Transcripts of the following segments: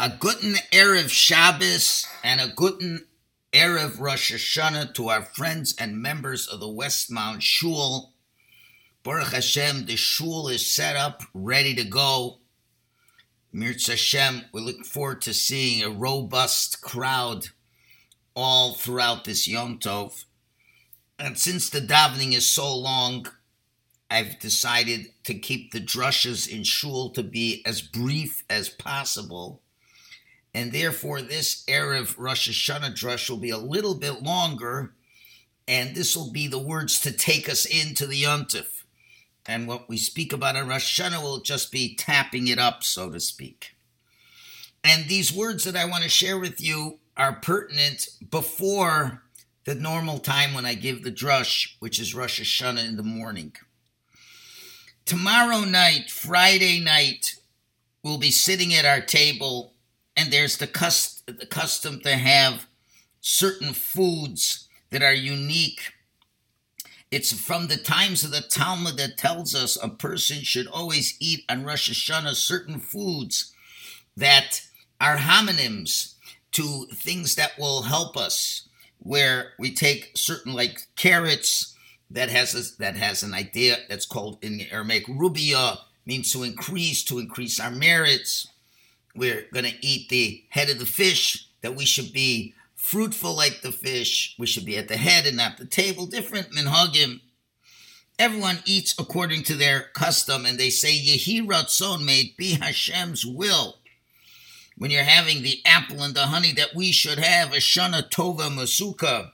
A guten Erev Shabbos and a guten Erev Rosh Hashanah to our friends and members of the Westmount Shul. Baruch Hashem, the shul is set up, ready to go. Mirz Hashem, we look forward to seeing a robust crowd all throughout this Yom Tov. And since the davening is so long, I've decided to keep the drushes in shul to be as brief as possible. And therefore, this Erev Rosh Hashanah drush will be a little bit longer, and this will be the words to take us into the Yontif. And what we speak about in Rosh Hashanah will just be tapping it up, so to speak. And these words that I want to share with you are pertinent before the normal time when I give the drush, which is Rosh Hashanah in the morning. Tomorrow night, Friday night, we'll be sitting at our table, and there's the, cust- the custom to have certain foods that are unique. It's from the times of the Talmud that tells us a person should always eat on Rosh Hashanah certain foods that are homonyms to things that will help us, where we take certain like carrots that has a, that has an idea that's called in Aramaic rubia means to increase to increase our merits. We're going to eat the head of the fish that we should be fruitful like the fish. We should be at the head and not the table. Different minhagim. Everyone eats according to their custom, and they say Yehi Ratzon may be Hashem's will when you're having the apple and the honey that we should have, a Shana Tova Masuka.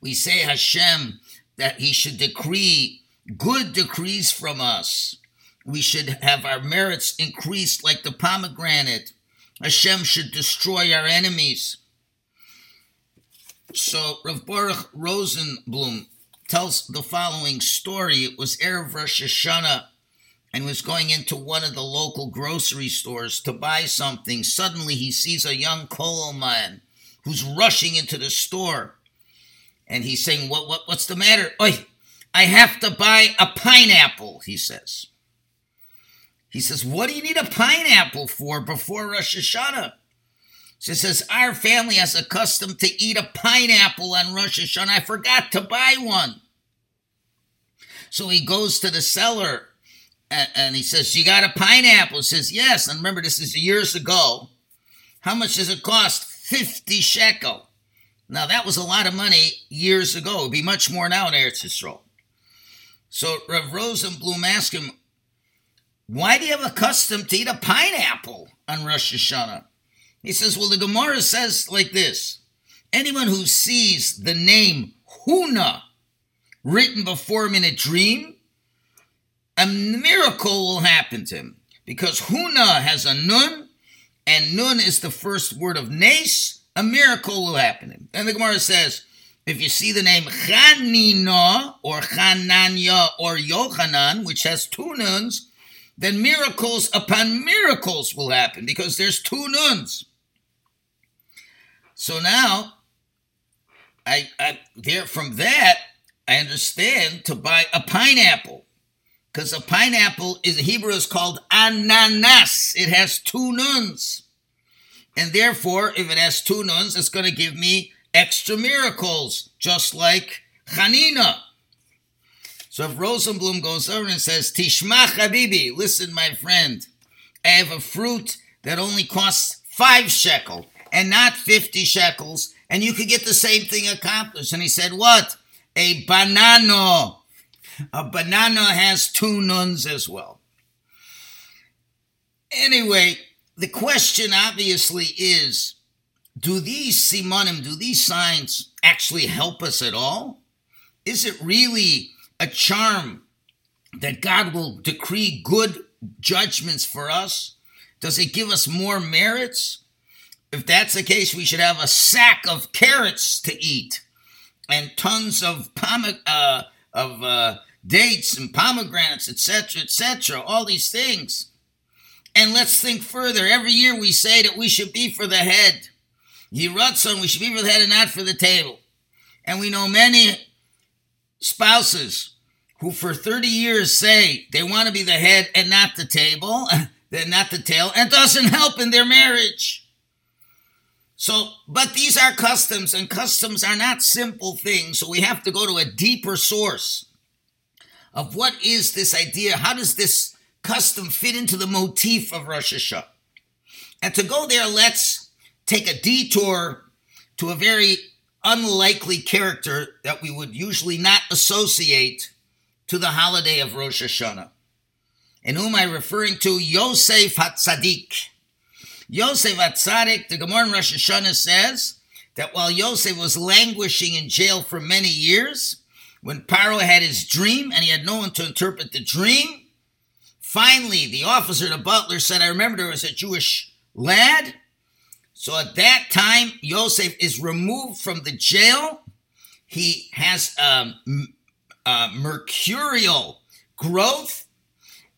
We say Hashem that He should decree good decrees from us. We should have our merits increased like the pomegranate. Hashem should destroy our enemies. So Rav Baruch Rosenblum tells the following story. It was Erev Rosh Hashanah and was going into one of the local grocery stores to buy something. Suddenly he sees a young kollel man who's rushing into the store. And he's saying, what, what, What's the matter? I have to buy a pineapple, he says. He says, What do you need a pineapple for before Rosh Hashanah? She says, Our family has a custom to eat a pineapple on Rosh Hashanah. I forgot to buy one. So he goes to the seller and, and he says, You got a pineapple? He says, Yes. And remember, this is years ago. How much does it cost? 50 shekel. Now, that was a lot of money years ago. It would be much more now in Eretz Yisrael. So Rav Rosenblum asked him, Why do you have a custom to eat a pineapple on Rosh Hashanah? He says, Well, the Gemara says like this anyone who sees the name Huna written before him in a dream, a miracle will happen to him. Because Huna has a nun, and nun is the first word of Nace, a miracle will happen to him. And the Gemara says, if you see the name Chanina or Chananya or Yochanan, which has two nuns, then miracles upon miracles will happen because there's two nuns. So now, I, I there from that I understand to buy a pineapple because a pineapple is Hebrew is called ananas. It has two nuns, and therefore, if it has two nuns, it's going to give me extra miracles, just like Chanina. So if Rosenblum goes over and says, Tishma Habibi, listen, my friend, I have a fruit that only costs five shekel and not 50 shekels, and you could get the same thing accomplished. And he said, What? A banana. A banana has two nuns as well. Anyway, the question obviously is do these simonim, do these signs actually help us at all? Is it really a charm that God will decree good judgments for us? Does it give us more merits? If that's the case, we should have a sack of carrots to eat and tons of pom- uh, of uh, dates and pomegranates, etc., etc. All these things. And let's think further. Every year we say that we should be for the head. Yiratzon, we should be for the head and not for the table. And we know many spouses who for 30 years say they want to be the head and not the table. than not the tail and doesn't help in their marriage. So, but these are customs, and customs are not simple things. So we have to go to a deeper source of what is this idea? How does this custom fit into the motif of Rosh Hashanah? And to go there, let's take a detour to a very unlikely character that we would usually not associate to the holiday of Rosh Hashanah. And whom am I referring to? Yosef Hatzadik. Yosef Hatzadik, the Gemara in Rosh Hashanah says that while Yosef was languishing in jail for many years, when Paro had his dream and he had no one to interpret the dream, finally the officer, the butler, said, I remember there was a Jewish lad. So at that time, Yosef is removed from the jail. He has um, a, a uh, mercurial growth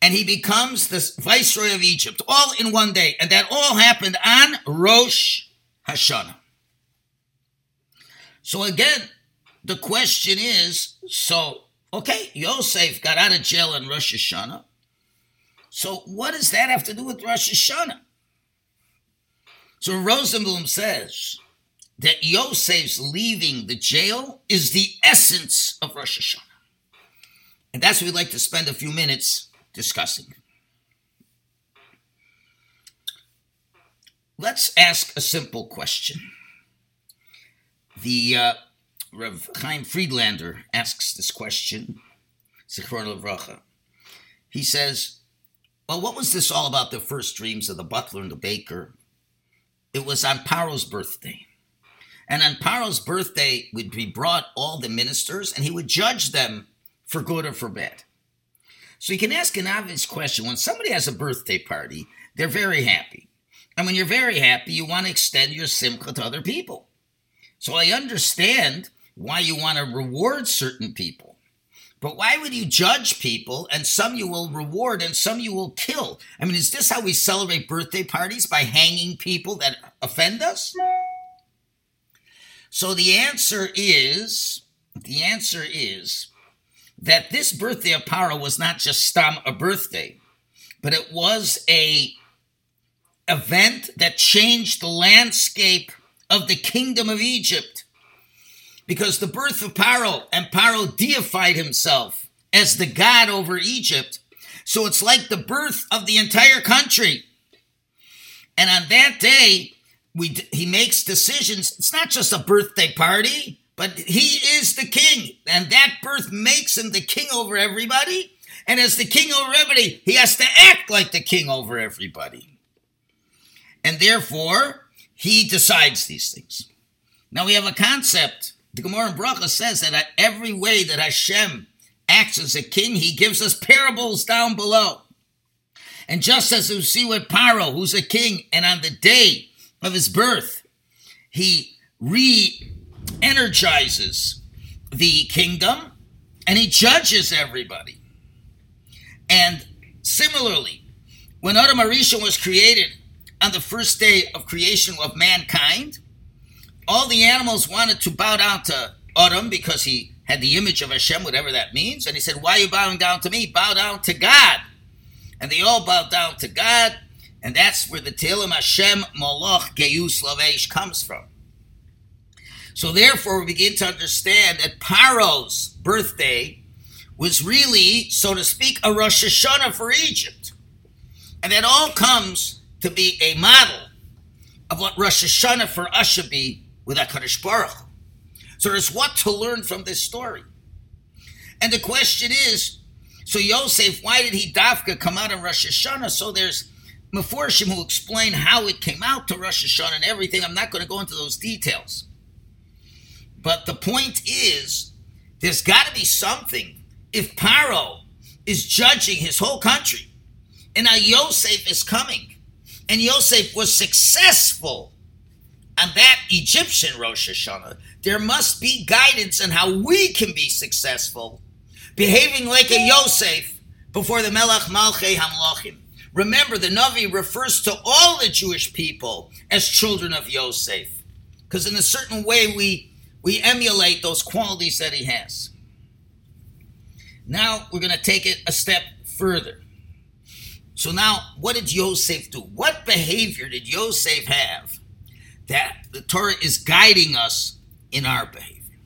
and he becomes the viceroy of Egypt, all in one day. And that all happened on Rosh Hashanah. So again, the question is so, okay, Yosef got out of jail in Rosh Hashanah. So what does that have to do with Rosh Hashanah? So Rosenblum says that Yosef's leaving the jail is the essence of Rosh Hashanah. And that's what we'd like to spend a few minutes discussing. Let's ask a simple question. The uh, Rev Chaim Friedlander asks this question, Zichron Levracha. He says, Well, what was this all about the first dreams of the butler and the baker? It was on Paro's birthday. And on Paro's birthday would be brought all the ministers, and he would judge them for good or for bad. So you can ask an obvious question. When somebody has a birthday party, they're very happy. And when you're very happy, you want to extend your simcha to other people. So I understand why you want to reward certain people. But why would you judge people and some you will reward and some you will kill? I mean, is this how we celebrate birthday parties by hanging people that offend us? So the answer is the answer is that this birthday of Paro was not just stam a birthday, but it was a event that changed the landscape of the kingdom of Egypt. Because the birth of Paro and Paro deified himself as the god over Egypt. So it's like the birth of the entire country. And on that day, we, he makes decisions. It's not just a birthday party. But he is the king, and that birth makes him the king over everybody. And as the king over everybody, he has to act like the king over everybody. And therefore, he decides these things. Now we have a concept. The Gemara in Bracha says that every way that Hashem acts as a king, he gives us parables down below. And just as you see with Paro, who's a king, and on the day of his birth, he re energizes the kingdom and he judges everybody. And similarly, when Adam Arisha was created on the first day of creation of mankind, all the animals wanted to bow down to Adam because he had the image of Hashem, whatever that means. And he said, Why are you bowing down to me? Bow down to God. And they all bowed down to God. And that's where the Tehillim Hashem Moloch Geus Lavesh comes from. So therefore, we begin to understand that Paro's birthday was really, so to speak, a Rosh Hashanah for Egypt. And that all comes to be a model of what Rosh Hashanah for us should be with HaKadosh Baruch. So there's what to learn from this story. And the question is, so Yosef, why did he dafka come out in Rosh Hashanah? So there's Meforshim who explain how it came out to Rosh Hashanah and everything. I'm not going to go into those details. But the point is, there's got to be something. If Paro is judging his whole country, and now Yosef is coming, and Yosef was successful on that Egyptian Rosh Hashanah, there must be guidance on how we can be successful, behaving like a Yosef before the Melech Malchei Hamlochim. Remember, the Navi refers to all the Jewish people as children of Yosef, because in a certain way we we emulate those qualities that he has. Now we're going to take it a step further. So now, what did Yosef do? What behavior did Yosef have that the Torah is guiding us in our behavior?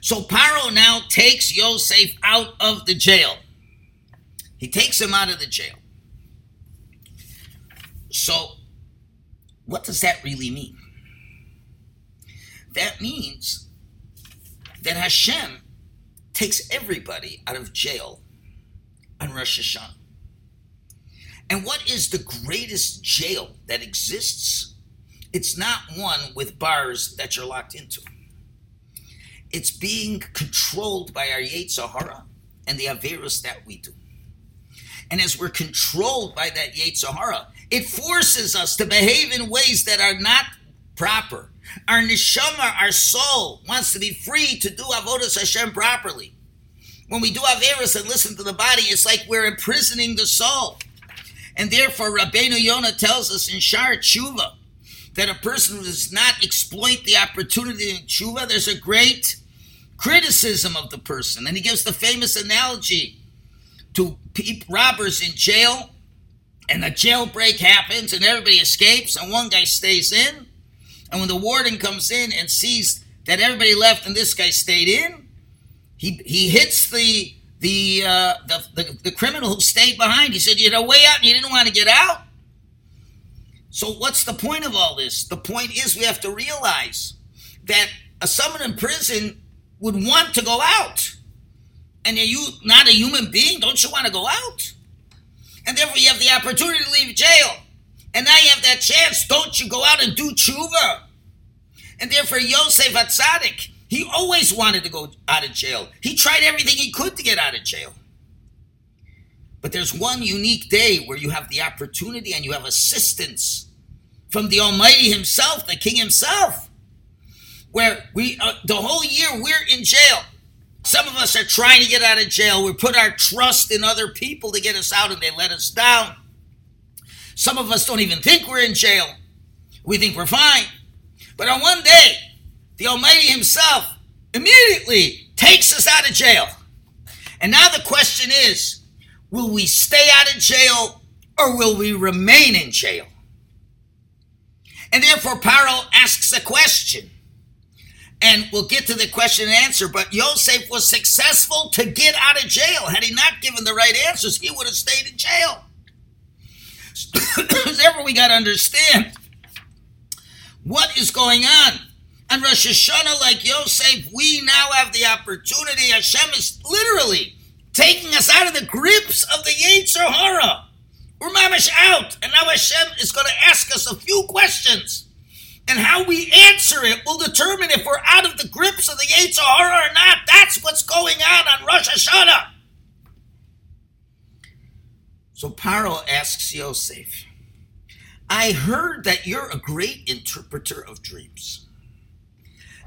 So Paro now takes Yosef out of the jail. He takes him out of the jail. So, what does that really mean? That means that Hashem takes everybody out of jail on Rosh Hashanah. And what is the greatest jail that exists? It's not one with bars that you're locked into. It's being controlled by our Yetzer Hara and the Averus that we do. And as we're controlled by that Yetzer Hara, it forces us to behave in ways that are not proper. Our neshama, our soul, wants to be free to do avodas Hashem properly. When we do averus and listen to the body, it's like we're imprisoning the soul. And therefore, Rabbeinu Yonah tells us in Shar Tshuva that a person who does not exploit the opportunity in Tshuva, there's a great criticism of the person. And he gives the famous analogy to robbers in jail, and the jailbreak happens, and everybody escapes, and one guy stays in. And when the warden comes in and sees that everybody left and this guy stayed in, he, he hits the the, uh, the, the, the criminal who stayed behind. He said, "You had a way out, and you didn't want to get out." So, what's the point of all this? The point is we have to realize that a someone in prison would want to go out. And are you not a human being? Don't you want to go out? And therefore, you have the opportunity to leave jail. And now you have that chance. Don't you go out and do tshuva? And therefore, Yosef Atzadik, he always wanted to go out of jail. He tried everything he could to get out of jail. But there's one unique day where you have the opportunity and you have assistance from the Almighty Himself, the King Himself where we uh, the whole year we're in jail. Some of us are trying to get out of jail. We put our trust in other people to get us out and they let us down. Some of us don't even think we're in jail. We think we're fine. But on one day, the Almighty Himself immediately takes us out of jail. And now the question is will we stay out of jail or will we remain in jail? And therefore, Paro asks a question and we'll get to the question and answer. But Yosef was successful to get out of jail. Had he not given the right answers, he would have stayed in jail. Therefore, we got to understand what is going on. And Rosh Hashanah, like Yosef, we now have the opportunity. Hashem is literally taking us out of the grips of the Yetzer Hara. We're mamish out. And now Hashem is going to ask us a few questions and how we answer it will determine if we're out of the grips of the Yetzer Hara or not. That's what's going on on Rosh Hashanah. So Paro asks Yosef, I heard that you're a great interpreter of dreams.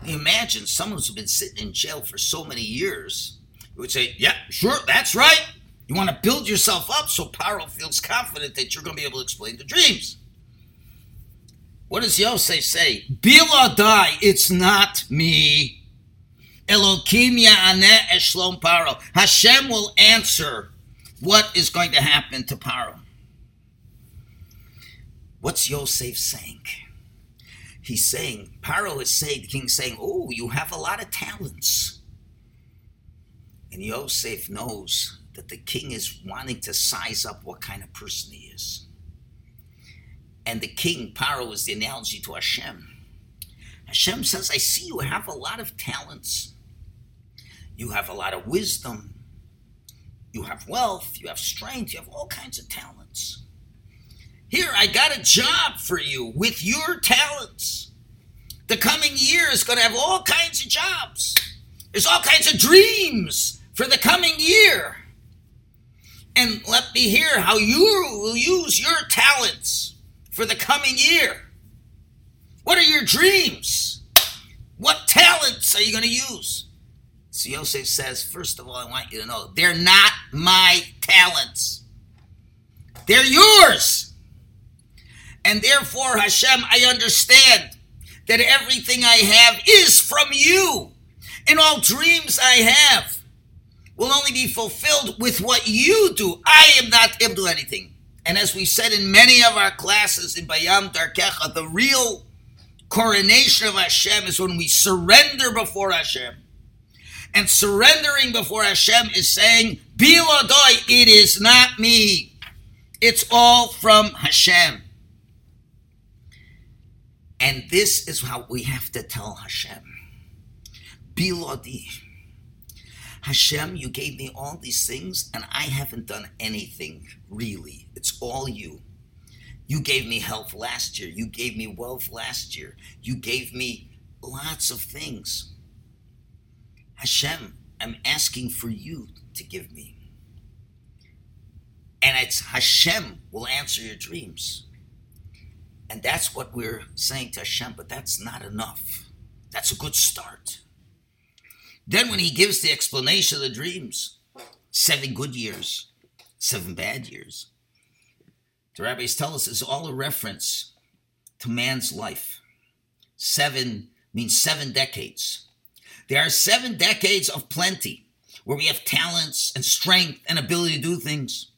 You imagine someone who's been sitting in jail for so many years would say, Yeah, sure, that's right. You want to build yourself up so Paro feels confident that you're going to be able to explain the dreams. What does Yosef say? Biladai, it's not me. Elokim ya'aneh eshlom paro. Hashem will answer what is going to happen to Paro. What's Yosef saying? He's saying, Paro is saying, the king's saying, Oh, you have a lot of talents. And Yosef knows that the king is wanting to size up what kind of person he is. And the king, Paro, is the analogy to Hashem. Hashem says, I see you have a lot of talents. You have a lot of wisdom. You have wealth. You have strength. You have all kinds of talents. Here, I got a job for you with your talents. The coming year is going to have all kinds of jobs. There's all kinds of dreams for the coming year. And let me hear how you will use your talents for the coming year? What are your dreams? What talents are you going to use? So Yosef says, first of all, I want you to know they're not my talents. They're yours. And therefore, Hashem, I understand that everything I have is from you. And all dreams I have will only be fulfilled with what you do. I am not able to do anything And as we said in many of our classes in Bayam Darkecha, the real coronation of Hashem is when we surrender before Hashem. And surrendering before Hashem is saying, Bilodoi, it is not me. It's all from Hashem. And this is how we have to tell Hashem. Bilodi. Hashem, you gave me all these things, and I haven't done anything, really. It's all you. You gave me health last year. You gave me wealth last year. You gave me lots of things. Hashem, I'm asking for you to give me. And it's Hashem will answer your dreams. And that's what we're saying to Hashem, but that's not enough. That's a good start. Then, when he gives the explanation of the dreams, seven good years, seven bad years, the rabbis tell us is all a reference to man's life. Seven means seven decades. There are seven decades of plenty where we have talents and strength and ability to do things.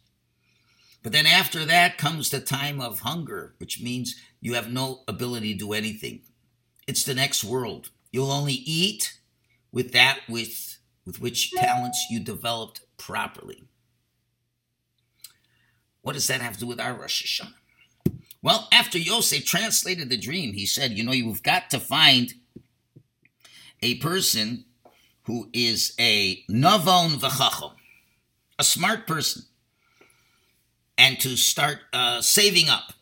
But then after that comes the time of hunger, which means you have no ability to do anything. It's the next world. You'll only eat with that with, with which talents you developed properly. What does that have to do with our Rosh Hashanah? Well, after Yosef translated the dream, he said, You know, you've got to find a person who is a navon v'chachom, a smart person, and to start uh, saving up.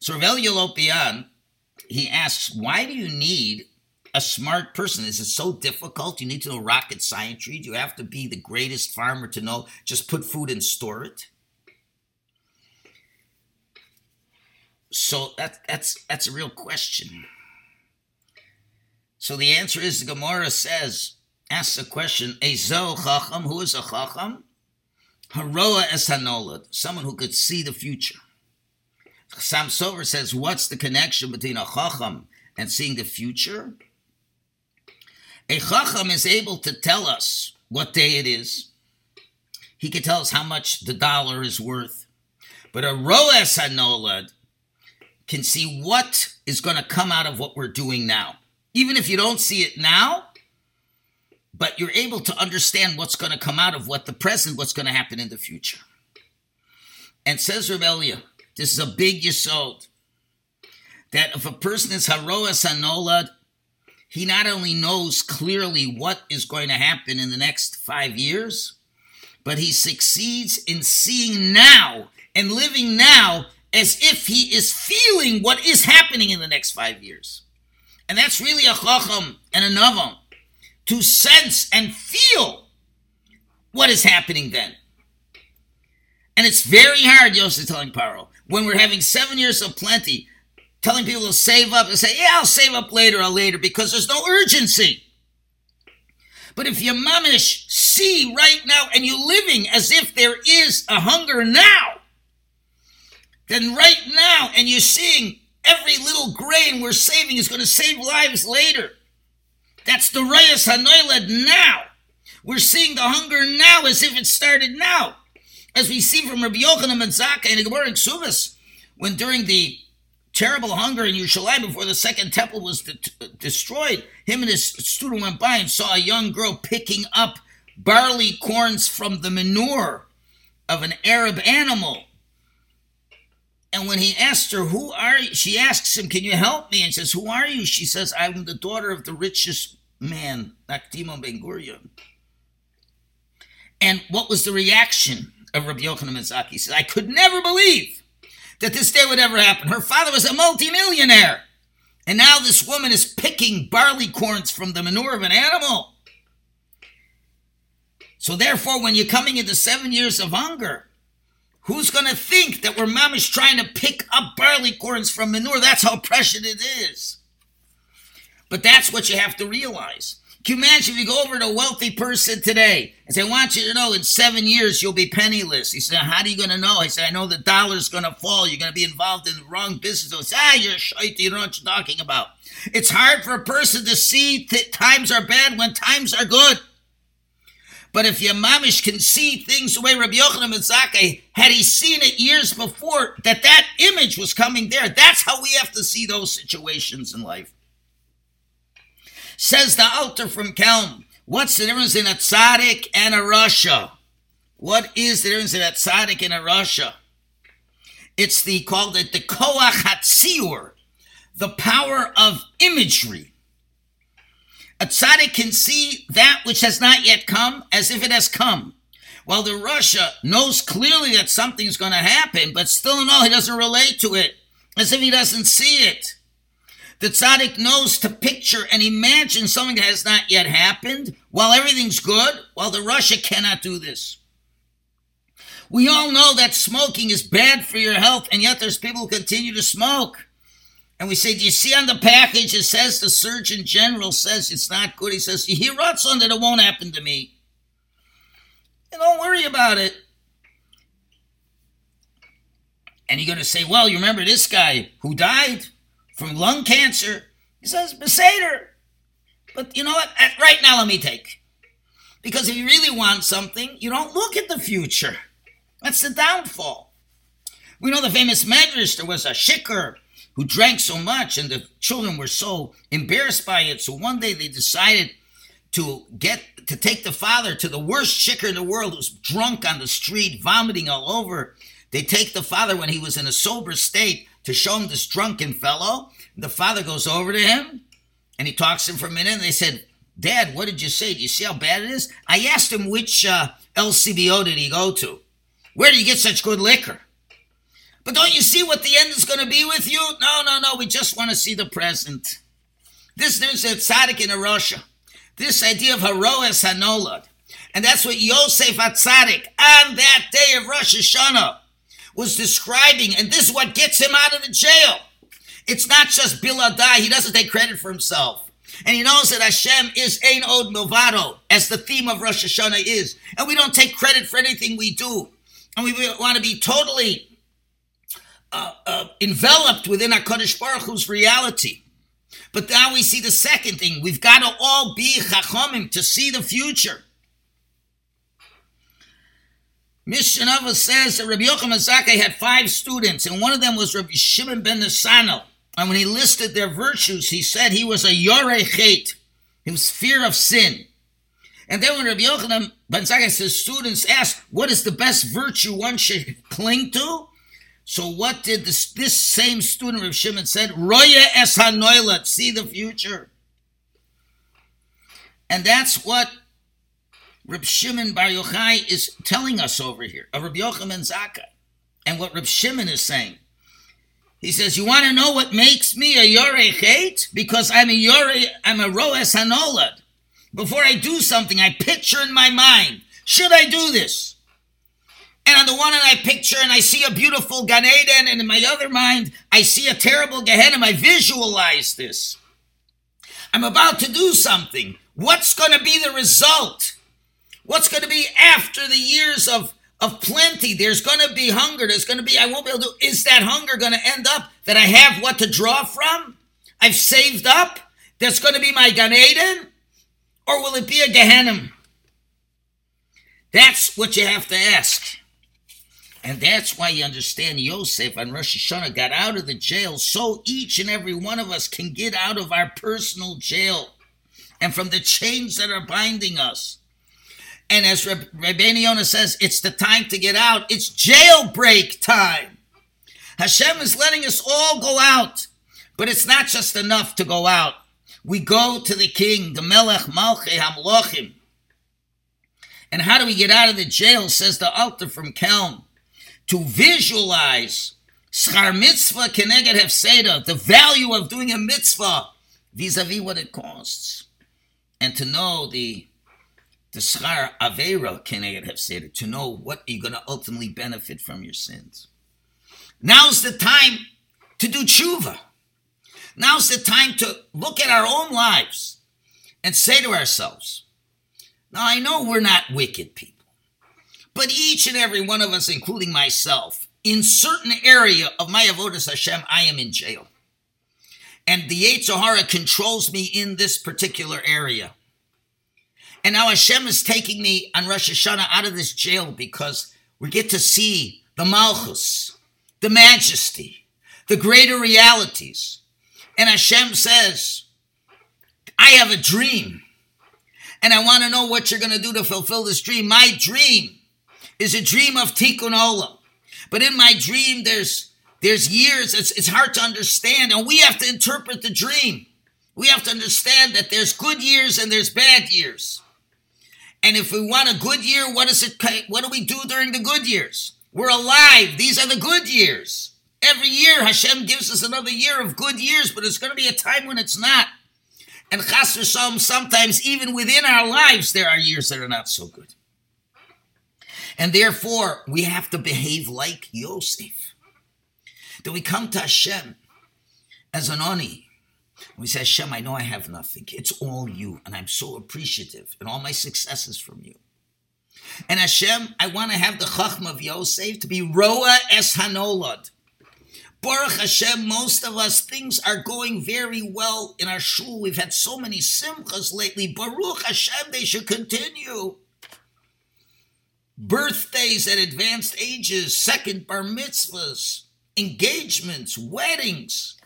So Rav Lopian, he asks, why do you need a smart person? Is it so difficult? You need to know rocket science. Do you have to be the greatest farmer to know just put food and store it? So that, that's that's a real question. So the answer is the Gemara says, asks a question, Ezo Chacham, who is a Chacham? Haroa es hanolad, someone who could see the future. Chasam Sofer says, what's the connection between a Chacham and seeing the future? A Chacham is able to tell us what day it is. He can tell us how much the dollar is worth. But a Roes Hanolad can see what is going to come out of what we're doing now. Even if you don't see it now, but you're able to understand what's going to come out of what the present, what's going to happen in the future. And says Reb Elya, this is a big yisod, that if a person is haroa sanolad, he not only knows clearly what is going to happen in the next five years, but he succeeds in seeing now and living now as if he is feeling what is happening in the next five years. And that's really a chacham and a navon to sense and feel what is happening then. And it's very hard, Yosef telling Paro, when we're having seven years of plenty, telling people to save up and say, yeah, I'll save up later or later because there's no urgency. But if you mamish see right now and you're living as if there is a hunger now, then right now, and you're seeing every little grain we're saving is going to save lives later. That's the Roes Hanolad now. We're seeing the hunger now as if it started now. As we see from Rabbi Yochanan and Zakkai in the Gemara Ksubas, when during the terrible hunger in Yerushalayim before the second temple was de- destroyed, him and his student went by and saw a young girl picking up barley corns from the manure of an Arab animal. And when he asked her, Who are you? She asks him, Can you help me? And says, Who are you? She says, I'm the daughter of the richest man, Nakdimon Ben Gurion. And what was the reaction of Rabbi Yochanan Mizaki? He said, I could never believe that this day would ever happen. Her father was a multimillionaire. And now this woman is picking barley corns from the manure of an animal. So therefore, when you're coming into seven years of hunger, who's going to think that we're mamish trying to pick up barley corns from manure? That's how precious it is. But that's what you have to realize. Can you imagine if you go over to a wealthy person today and say, I want you to know in seven years you'll be penniless? He said, How are you going to know? I said, I know the dollar's going to fall. You're going to be involved in the wrong business. Say, ah, you're shite. You know what you're talking about. It's hard for a person to see that times are bad when times are good. But if your mamish can see things the way Rabbi Yochanan ben had he seen it years before, that that image was coming there, that's how we have to see those situations in life. Says the Alter from Kelm, what's the difference in a tzaddik and a rasha? What is the difference in a tzaddik and a rasha? It's the called it the koach hatziur, the power of imagery. A tzaddik can see that which has not yet come as if it has come. While the rasha knows clearly that something's going to happen, but still all, he doesn't relate to it as if he doesn't see it. The tzaddik knows to picture and imagine something that has not yet happened while everything's good, while the rasha cannot do this. We all know that smoking is bad for your health, and yet there's people who continue to smoke. And we say, Do you see on the package it says the Surgeon General says it's not good? He says, He wrote on that it won't happen to me. And don't worry about it. And you're going to say, Well, you remember this guy who died? From lung cancer. He says, Beseder. But you know what? Right now, let me take. Because if you really want something, you don't look at the future. That's the downfall. We know the famous Medrash, there was a shikar who drank so much and the children were so embarrassed by it. So one day they decided to get to take the father to the worst shikar in the world who's drunk on the street, vomiting all over. They take the father when he was in a sober state to show him this drunken fellow. The father goes over to him and he talks to him for a minute. And they said, Dad, what did you say? Do you see how bad it is? I asked him which uh, LCBO did he go to? Where do you get such good liquor? But don't you see what the end is going to be with you? No, no, no. We just want to see the present. This news at tzaddik in rasha. This idea of heroes hanolad. And that's what Yosef Atzadik on that day of Rosh Hashanah was describing, and this is what gets him out of the jail. It's not just Biladai, he doesn't take credit for himself. And he knows that Hashem is Ein Od Milvado, as the theme of Rosh Hashanah is. And we don't take credit for anything we do. And we want to be totally uh, uh, enveloped within HaKadosh Baruch Hu's reality. But now we see the second thing. We've got to all be chachomim to see the future. Mishnah says that Rabbi Yochanan Zakkai had five students, and one of them was Rabbi Shimon ben Nesanel. And when he listed their virtues, he said he was a yorei chet. He was fear of sin. And then when Rabbi Yochanan ben Zakkai students asked, what is the best virtue one should cling to? So what did this, this same student, Rabbi Shimon, said? Roya es see the future. And that's what Reb Shimon Bar Yochai is telling us over here, of Reb Yochanan Zakkai, and what Reb Shimon is saying. He says, "You want to know what makes me a yorei chet? Because I'm a yorei, I'm a roes hanolad. Before I do something, I picture in my mind, should I do this? And on the one hand, I picture and I see a beautiful Gan Eden, and in my other mind, I see a terrible Gehenna. I visualize this. I'm about to do something. What's going to be the result? What's going to be after the years of, of plenty? There's going to be hunger. There's going to be, I won't be able to, is that hunger going to end up that I have what to draw from? I've saved up? That's going to be my Gan Eden? Or will it be a Gehenna? That's what you have to ask. And that's why you understand Yosef on Rosh Hashanah got out of the jail so each and every one of us can get out of our personal jail and from the chains that are binding us. And as Rabbeinu Yonah says, it's the time to get out. It's jailbreak time. Hashem is letting us all go out. But it's not just enough to go out. We go to the king, the Melech Malchei Hamlochim. And how do we get out of the jail, says the Alter from Kelm? To visualize schar mitzvah keneged hefseda, the value of doing a mitzvah vis-a-vis what it costs. And to know the the schar avera keneged hefseda, to know what you're going to ultimately benefit from your sins. Now's the time to do tshuva. Now's the time to look at our own lives and say to ourselves, now I know we're not wicked people, but each and every one of us, including myself, in certain area of my avodas Hashem, I am in jail. And the Yetzer Hara controls me in this particular area. And now Hashem is taking me on Rosh Hashanah out of this jail because we get to see the Malchus, the majesty, the greater realities. And Hashem says, I have a dream. And I want to know what you're going to do to fulfill this dream. My dream is a dream of Tikkun Olam. But in my dream, there's there's years, it's, it's hard to understand, and we have to interpret the dream. We have to understand that there's good years and there's bad years. And if we want a good year, what is it? What do we do during the good years? We're alive. These are the good years. Every year, Hashem gives us another year of good years, but it's going to be a time when it's not. And chas sometimes even within our lives, there are years that are not so good. And therefore, we have to behave like Yosef. That we come to Hashem as an oni. We say, Hashem, I know I have nothing. It's all you. And I'm so appreciative and all my successes from you. And Hashem, I want to have the chachma of Yosef to be Roa es Hanolad. Baruch Hashem, most of us, things are going very well in our shul. We've had so many simchas lately. Baruch Hashem, they should continue. Birthdays at advanced ages, second bar mitzvahs, engagements, weddings.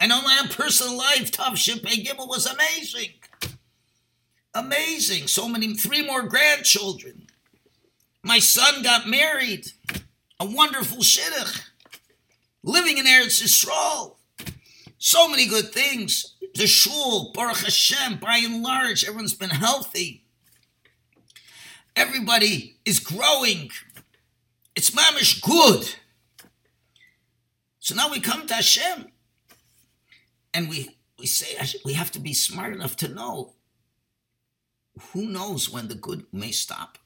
I know my own personal life, Tav Shin Pei Gimel was amazing. Amazing. So many, three more grandchildren. My son got married. A wonderful shidduch living in Eretz Yisrael. So many good things. The shul, Baruch Hashem, by and large, everyone's been healthy. Everybody is growing. It's mamish good. So now we come to Hashem, and we we say we have to be smart enough to know who knows when the good may stop,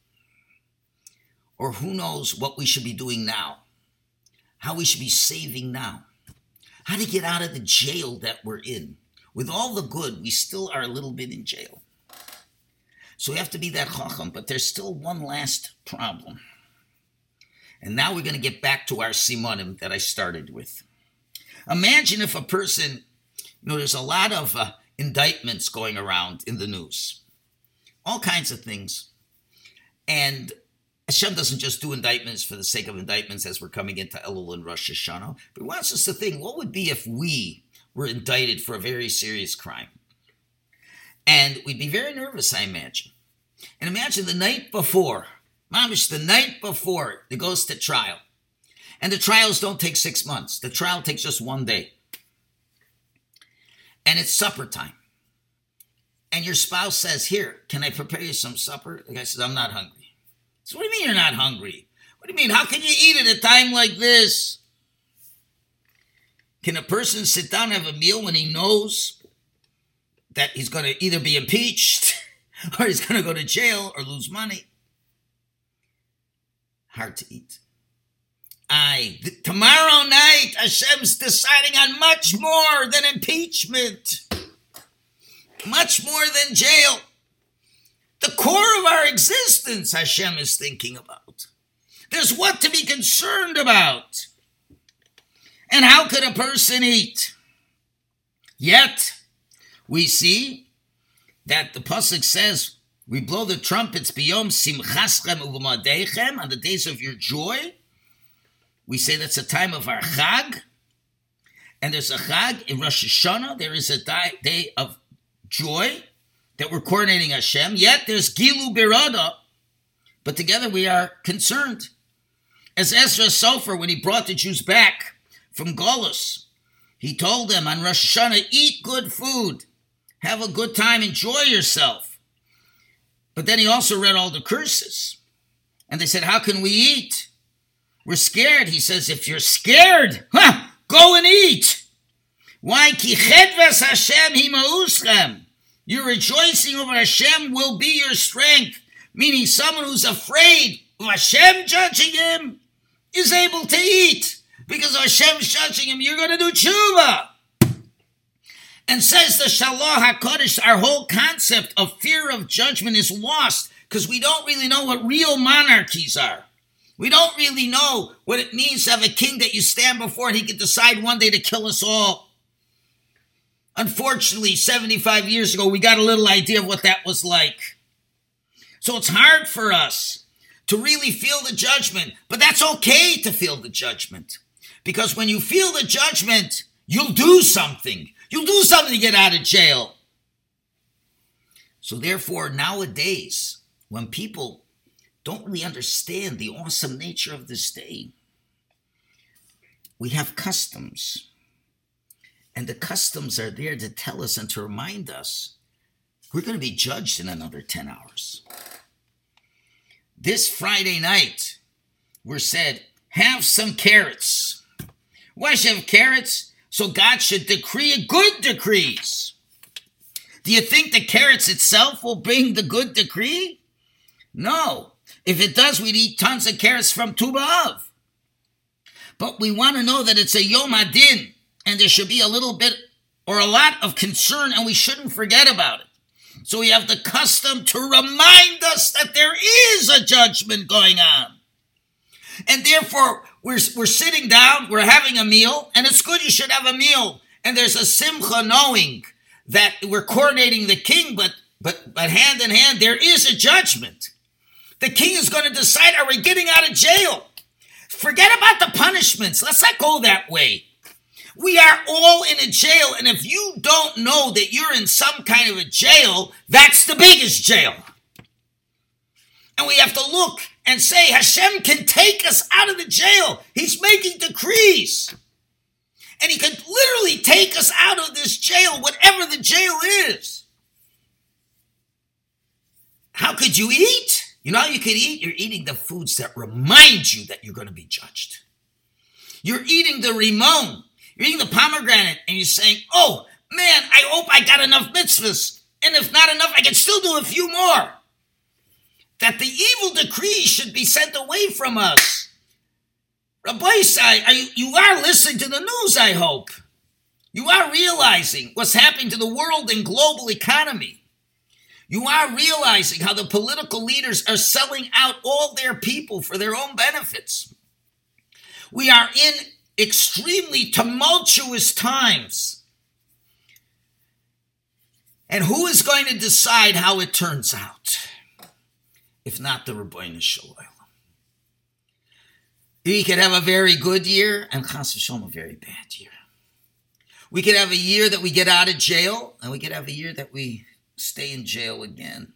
or who knows what we should be doing now how we should be saving now, how to get out of the jail that we're in. With all the good, we still are a little bit in jail. So we have to be that chacham, but there's still one last problem. And now we're going to get back to our simonim that I started with. Imagine if a person, you know, there's a lot of uh, indictments going around in the news, all kinds of things. And Hashem doesn't just do indictments for the sake of indictments as we're coming into Elul and Rosh Hashanah, but he wants us to think what would be if we were indicted for a very serious crime? And we'd be very nervous, I imagine. And imagine the night before, mamish, the night before it goes to trial. And the trials don't take six months, the trial takes just one day. And it's supper time. And your spouse says, Here, can I prepare you some supper? The guy says, I'm not hungry. So what do you mean you're not hungry? What do you mean? How can you eat at a time like this? Can a person sit down and have a meal when he knows that he's going to either be impeached or he's going to go to jail or lose money? Hard to eat. I tomorrow night Hashem's deciding on much more than impeachment, much more than jail. The core of our existence, Hashem is thinking about. There's what to be concerned about. And how could a person eat? Yet, we see that the Pasuk says, we blow the trumpets biyom simchaschem uvumadechem on the days of your joy. We say that's a time of our chag. And there's a chag in Rosh Hashanah. There is a day of joy that we're coordinating Hashem, yet there's Gilu Birada, but together we are concerned. As Ezra Sofer, when he brought the Jews back from Golis, he told them on Rosh Hashanah, eat good food, have a good time, enjoy yourself. But then he also read all the curses. And they said, How can we eat? We're scared. He says, If you're scared, huh, go and eat. Why? Ki chedves. Your rejoicing over Hashem will be your strength, meaning someone who's afraid of Hashem judging him is able to eat because Hashem's judging him. You're going to do tshuva. And says the Shalah HaKodesh, our whole concept of fear of judgment is lost because we don't really know what real monarchies are. We don't really know what it means to have a king that you stand before and he can decide one day to kill us all. Unfortunately, 75 years ago, we got a little idea of what that was like. So it's hard for us to really feel the judgment, but that's okay to feel the judgment. Because when you feel the judgment, you'll do something. You'll do something to get out of jail. So, therefore, nowadays, when people don't really understand the awesome nature of this day, we have customs. And the customs are there to tell us and to remind us we're going to be judged in another 10 hours. This Friday night, we're said, have some carrots. Why should have carrots? So God should decree a good decrees. Do you think the carrots itself will bring the good decree? No. If it does, we'd eat tons of carrots from Tu B'Av. But we want to know that it's a Yom Adin, and there should be a little bit or a lot of concern, and we shouldn't forget about it. So we have the custom to remind us that there is a judgment going on. And therefore, we're, we're sitting down, we're having a meal, and it's good you should have a meal. And there's a simcha knowing that we're coronating the king, but, but, but hand in hand, there is a judgment. The king is going to decide are we getting out of jail? Forget about the punishments. Let's not go that way. We are all in a jail, and if you don't know that you're in some kind of a jail, that's the biggest jail. And we have to look and say, Hashem can take us out of the jail. He's making decrees. And He can literally take us out of this jail, whatever the jail is. How could you eat? You know how you could eat? You're eating the foods that remind you that you're going to be judged. You're eating the rimon, you're eating the pomegranate and you're saying, oh, man, I hope I got enough mitzvahs. And if not enough, I can still do a few more. That the evil decree should be sent away from us. Rabbosai, you, you are listening to the news, I hope. You are realizing what's happening to the world and global economy. You are realizing how the political leaders are selling out all their people for their own benefits. We are in extremely tumultuous times. And who is going to decide how it turns out? If not the Ribono Shel Olam. We could have a very good year and Chas v'sholom a very bad year. We could have a year that we get out of jail, and we could have a year that we stay in jail again.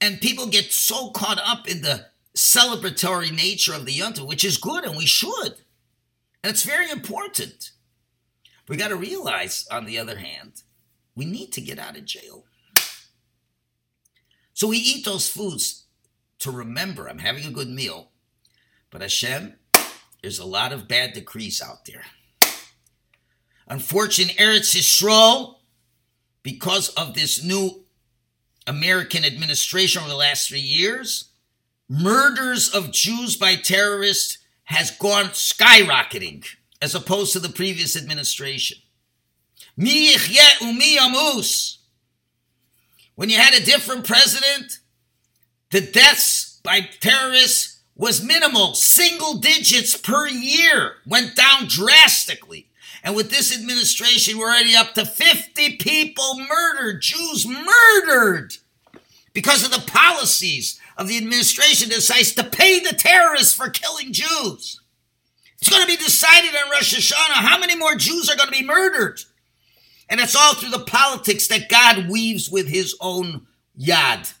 And people get so caught up in the celebratory nature of the Yontif, which is good, and we should. And it's very important. We got to realize, on the other hand, we need to get out of jail. So we eat those foods to remember I'm having a good meal. But Hashem, there's a lot of bad decrees out there. Unfortunately, Eretz Yisrael, because of this new American administration over the last three years, murders of Jews by terrorists has gone skyrocketing as opposed to the previous administration. When you had a different president, the deaths by terrorists was minimal, single digits per year, went down drastically. And with this administration, we're already up to 50 people murdered, Jews murdered, because of the policies of the administration that decides to pay the terrorists for killing Jews. It's going to be decided on Rosh Hashanah how many more Jews are going to be murdered. And it's all through the politics that God weaves with his own yad.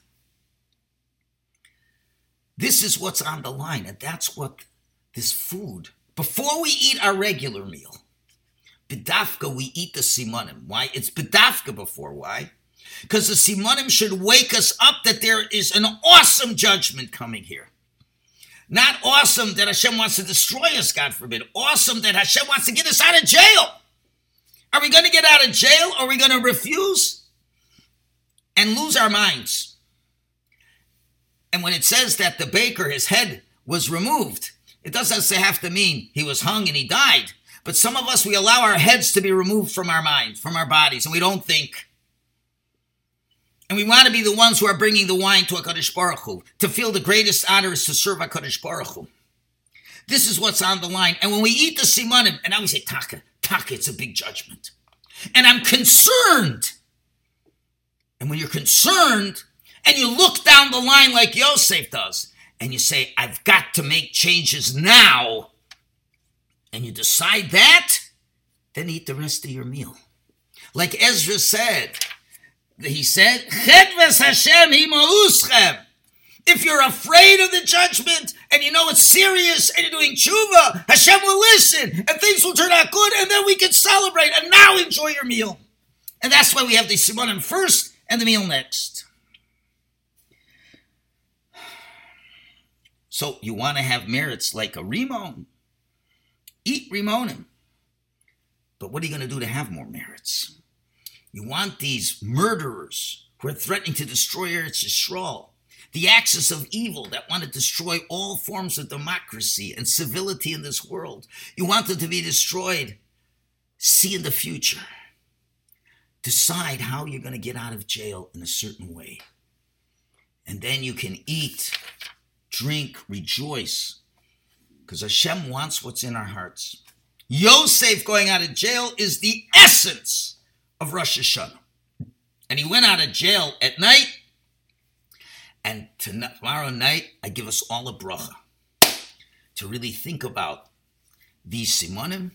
This is what's on the line, and that's what this food, before we eat our regular meal, bedafka, we eat the simanim. Why? It's bedafka before. Why? Because the Simanim should wake us up that there is an awesome judgment coming here. Not awesome that Hashem wants to destroy us, God forbid. Awesome that Hashem wants to get us out of jail. Are we going to get out of jail or are we going to refuse and lose our minds? And when it says that the baker, his head was removed, it doesn't have to mean he was hung and he died. But some of us, we allow our heads to be removed from our minds, from our bodies, and we don't think. And we want to be the ones who are bringing the wine to HaKadosh Baruch Hu. To feel the greatest honor is to serve HaKadosh Baruch Hu. This is what's on the line. And when we eat the simanim, and now we say, taka, taka, it's a big judgment. And I'm concerned. And when you're concerned, and you look down the line like Yosef does, and you say, I've got to make changes now, and you decide that, then eat the rest of your meal. Like Ezra said, he said. If you're afraid of the judgment and you know it's serious and you're doing tshuva, Hashem will listen and things will turn out good and then we can celebrate and now enjoy your meal. And that's why we have the simonim first and the meal next. So you want to have merits like a rimon. Eat rimonim. But what are you going to do to have more merits? You want these murderers who are threatening to destroy Eretz Yisrael, the axis of evil that want to destroy all forms of democracy and civility in this world. You want them to be destroyed. See in the future. Decide how you're going to get out of jail in a certain way. And then you can eat drink, rejoice, because Hashem wants what's in our hearts. Yosef going out of jail is the essence of Rosh Hashanah. And he went out of jail at night. And tomorrow night, I give us all a bracha to really think about these simonim.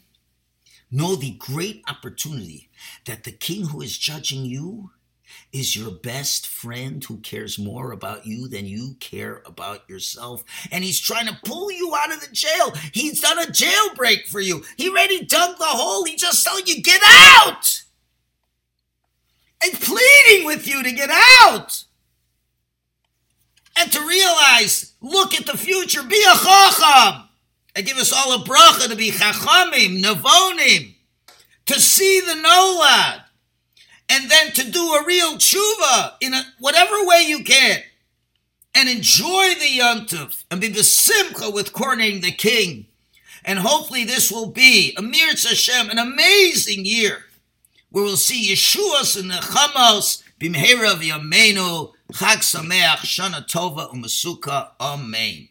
Know the great opportunity that the king who is judging you is your best friend who cares more about you than you care about yourself. And he's trying to pull you out of the jail. He's done a jailbreak for you. He already dug the hole. He just telling you, get out! And pleading with you to get out. And to realize, look at the future, be a chacham. And give us all a bracha to be chachamim, navonim, to see the nolad and then to do a real tshuva in a, whatever way you can, and enjoy the yontif and be besimcha with coronating the king. And hopefully this will be a mir Hashem, an amazing year where we'll see Yeshua's and the Chamos b'mehera v'yameinu chag sameach shana tova u'masuka amen.